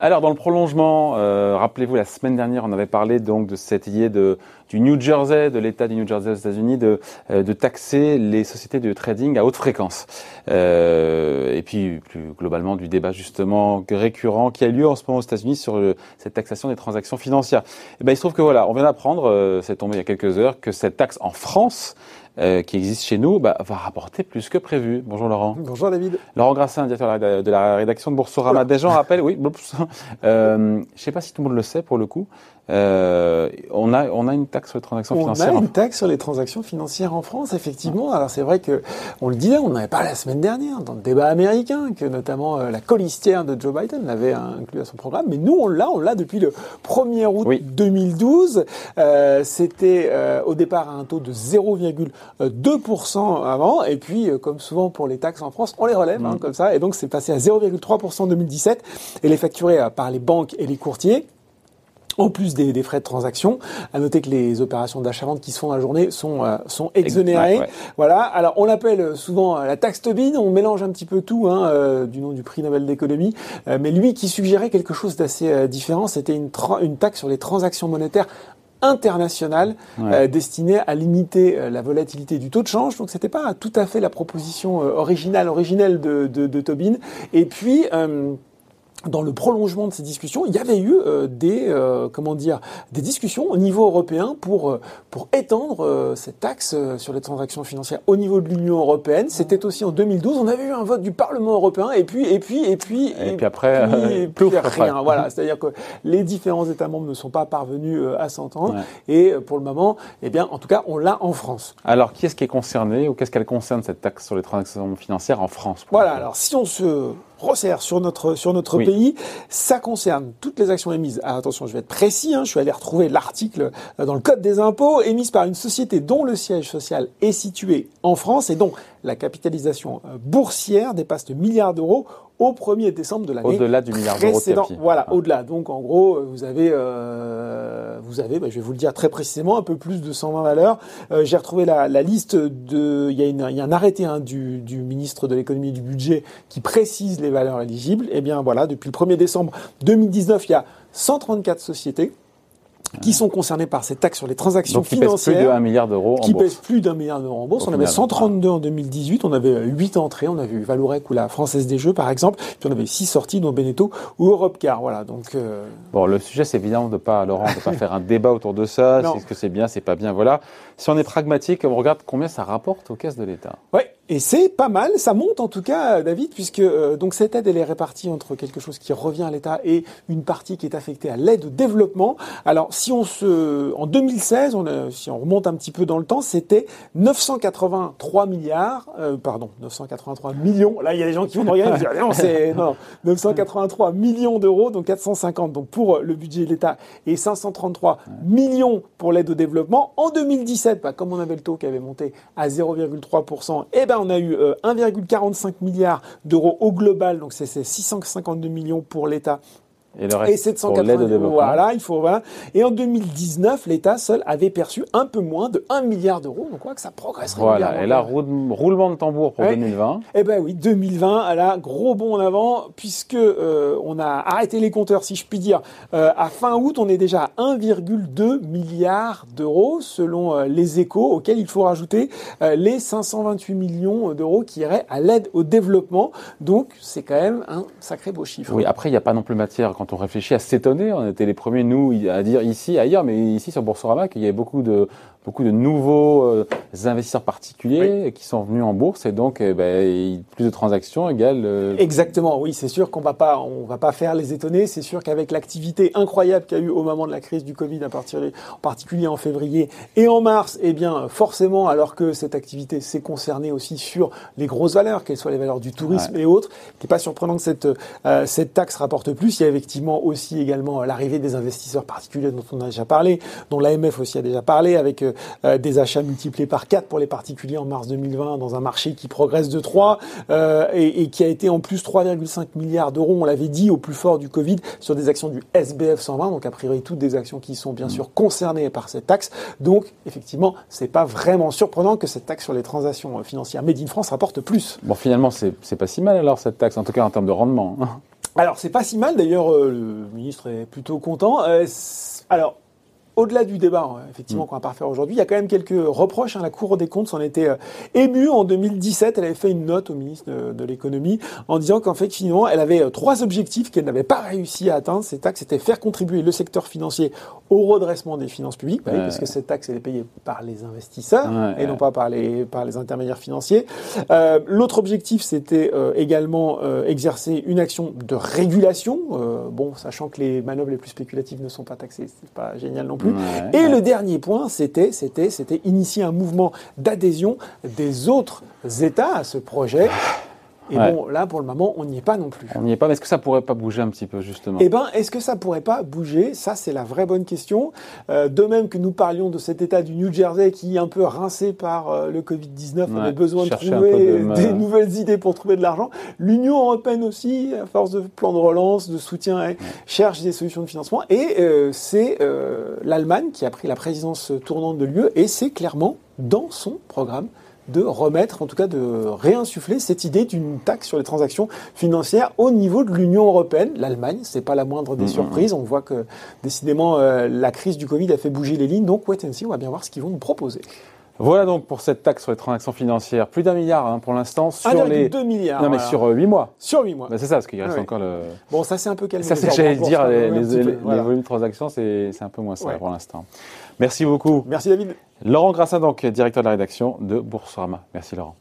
Alors dans le prolongement, euh, rappelez-vous la semaine dernière, on avait parlé donc de cette idée du New Jersey, de l'État du New Jersey aux États-Unis, de, euh, taxer les sociétés de trading à haute fréquence. Euh, et puis plus globalement du débat justement récurrent qui a lieu en ce moment aux États-Unis sur cette taxation des transactions financières. Et eh ben il se trouve que voilà, on vient d'apprendre, c'est tombé il y a quelques heures, que cette taxe en France euh, qui existe chez nous bah, va rapporter plus que prévu. Bonjour Laurent. Bonjour David. Laurent Grassin, directeur de la rédaction de Boursorama. Des gens rappellent, oui, euh, je ne sais pas si tout le monde le sait pour le coup, euh, on, a, on a une taxe sur les transactions financières. On a une taxe sur les transactions financières en France, effectivement. Alors c'est vrai que on le disait, on n'avait pas la semaine dernière dans le débat américain que notamment euh, la colistière de Joe Biden l'avait inclus à son programme. Mais nous, on l'a, on l'a depuis le 1er août 2012. Euh, C'était euh, au départ à un taux de 0,2% avant, et puis euh, comme souvent pour les taxes en France, on les relève hein, mm. comme ça, et donc c'est passé à 0,3% en 2017 et les facturé par les banques et les courtiers en plus des, des, frais de transaction. À noter que les opérations d'achat-vente qui se font dans la journée sont, euh, sont exonérées. Voilà. Alors on l'appelle souvent euh, la taxe Tobin. On mélange un petit peu tout, hein, euh, du nom du prix Nobel d'économie. mais lui qui suggérait quelque chose d'assez différent, c'était une, une taxe sur les transactions monétaires internationales destinée à limiter la volatilité du taux de change. Donc c'était pas tout à fait la proposition originale, originelle de, de, de Tobin. Et puis dans le prolongement de ces discussions, il y avait eu euh, des euh, comment dire des discussions au niveau européen pour euh, pour étendre cette taxe sur les transactions financières au niveau de l'Union européenne. C'était aussi en 2012. On avait eu un vote du Parlement européen et puis et puis et puis et, puis après plus rien. Voilà, c'est-à-dire que les différents États membres ne sont pas parvenus à s'entendre et pour le moment, eh bien, en tout cas, on l'a en France. Alors, qui est-ce qui est concerné ou qu'est-ce qu'elle concerne cette taxe sur les transactions financières en France Voilà. Alors, si on se resserre sur notre sur notre pays. Ça concerne toutes les actions émises. Ah, attention, je vais être précis. Hein, je suis allé retrouver l'article euh, dans le code des impôts émise par une société dont le siège social est situé en France et dont la capitalisation euh, boursière dépasse le milliard d'euros au 1er décembre de l'année Au-delà du milliard d'euros Voilà, ah. au-delà. Donc en gros, euh, vous avez, euh, vous avez, bah, je vais vous le dire très précisément, un peu plus de 120 valeurs. Euh, J'ai retrouvé la, la, liste de, il y a, y un arrêté hein, du, du, ministre de l'économie et du budget qui précise les valeurs éligibles. Et eh bien voilà, depuis le 1er décembre 2019, il y a 134 sociétés qui sont concernés par cette taxe sur les transactions qui financières. plus d'un milliard d'euros en Qui pèsent plus d'un milliard d'euros en bourse. on avait 132 en 2018, on avait 8 entrées, on avait eu Valourec ou la Française des Jeux par exemple, puis on avait 6 sorties dont Beneteau ou Europcar. Voilà, donc... Euh... Bon, le sujet c'est évidemment de pas, Laurent, de pas faire un débat autour de ça, est-ce que c'est bien, c'est pas bien, voilà. Si on est pragmatique, on regarde combien ça rapporte aux caisses de l'État. Oui, et c'est pas mal, ça monte en tout cas, David, puisque euh, donc cette aide elle est répartie entre quelque chose qui revient à l'État et une partie qui est affectée à l'aide au développement. Alors si on se, en 2016, on si on remonte un petit peu dans le temps, c'était 983 milliards, euh, pardon, 983 millions. Là il y a des gens qui vont me regarder et dire non c'est non 983 millions d'euros, donc 450 donc pour le budget de l'État et 533 millions pour l'aide au développement. En 2017, bah, comme on avait le taux qui avait monté à 0,3%, et ben on a eu 1,45 euh, milliard d'euros au global, donc c'est 652 millions pour l'État et le reste, et 780 Voilà, il faut voilà. Et en 2019, l'État seul avait perçu un peu moins de 1 milliard d'euros. Donc on voit que ça progresse Voilà. Et là, roulement de tambour pour 2020. Eh ben oui, 2020, elle a gros bond en avant puisque euh, on a arrêté les compteurs, si je puis dire. Euh, à fin août, on est déjà à 1,2 milliard d'euros selon euh, les échos, auxquels il faut rajouter les 528 millions d'euros qui iraient à l'aide au développement. Donc c'est quand même un sacré beau chiffre. Oui, après il n'y a pas non plus matière quand on réfléchit à s'étonner, on était les premiers, nous, à dire ici, ailleurs, mais ici sur Boursorama, qu'il y avait beaucoup de, beaucoup de nouveaux euh, investisseurs particuliers qui sont venus en bourse et donc eh ben, plus de transactions égale euh, exactement oui c'est sûr qu'on va pas on va pas faire les étonner. C'est sûr qu'avec l'activité incroyable qu'il y a eu au moment de la crise du Covid à partir en particulier en février et en mars eh bien forcément alors que cette activité s'est concernée aussi sur les grosses valeurs qu'elles soient les valeurs du tourisme et autres qui n'est pas surprenant que cette euh, cette taxe rapporte plus. Il y a effectivement aussi également l'arrivée des investisseurs particuliers dont on a déjà parlé dont l'AMF aussi a déjà parlé avec euh, des achats multipliés par 4 pour les particuliers en mars 2020 dans un marché qui progresse de 3 euh, et, et, qui a été en plus 3,5 milliards d'euros, on l'avait dit, au plus fort du Covid sur des actions du SBF 120, donc a priori toutes des actions qui sont bien mmh. sûr concernées par cette taxe. Donc effectivement, c'est pas vraiment surprenant que cette taxe sur les transactions financières Made in France rapporte plus. Bon, finalement, c'est pas si mal alors cette taxe, en tout cas en termes de rendement. Hein. Alors c'est pas si mal d'ailleurs, euh, le ministre est plutôt content. Euh, alors au-delà du débat, hein, effectivement, mm. qu'on va pas refaire aujourd'hui, il y a quand même quelques reproches. Hein. La Cour des comptes s'en était euh, émue en 2017. Elle avait fait une note au ministre de, l'économie en disant qu'en fait, finalement, elle avait euh, trois objectifs qu'elle n'avait pas réussi à atteindre. Cette taxe, c'était faire contribuer le secteur financier au redressement des finances publiques, parce que cette taxe, elle est payée par les investisseurs et non pas par les, par les intermédiaires financiers. Euh, L'autre objectif, c'était euh, également exercer une action de régulation. bon, sachant que les manœuvres les plus spéculatives ne sont pas taxées, c'est pas génial non plus et le dernier point, c'était, c'était, c'était initier un mouvement d'adhésion des autres États à ce projet. Et bon, là, pour le moment, on n'y est pas non plus. On n'y est pas, mais est-ce que ça pourrait pas bouger un petit peu, justement? Eh ben, est-ce que ça pourrait pas bouger? Ça, c'est la vraie bonne question. Euh, de même que nous parlions de cet état du New Jersey qui est un peu rincé par euh, le Covid-19, on avait besoin de trouver des nouvelles idées pour trouver de l'argent. L'Union européenne aussi, à force de plans de relance, de soutien, cherche des solutions de financement. Et euh, c'est l'Allemagne qui a pris la présidence tournante de l'UE, et c'est clairement dans son programme de remettre, en tout cas de réinsuffler cette idée d'une taxe sur les transactions financières au niveau de l'Union européenne. L'Allemagne, c'est pas la moindre des mm, surprises. On voit que décidément euh, la crise du Covid a fait bouger les lignes. Donc wait and see, on va bien voir ce qu'ils vont nous proposer. Voilà donc pour cette taxe sur les transactions financières. Plus d'un milliard hein, pour l'instant sur les 2 milliards. Non mais sur 8 euh, mois. Sur 8 mois. Ben, c'est ça, parce qu'il reste encore le. Bon, ça c'est un peu calmé. Ça c'est j'allais dire les, les, les, volumes de transactions, c'est un peu moins ça pour l'instant. Merci beaucoup. Merci David. Laurent Grassin donc directeur de la rédaction de Boursorama. Merci Laurent.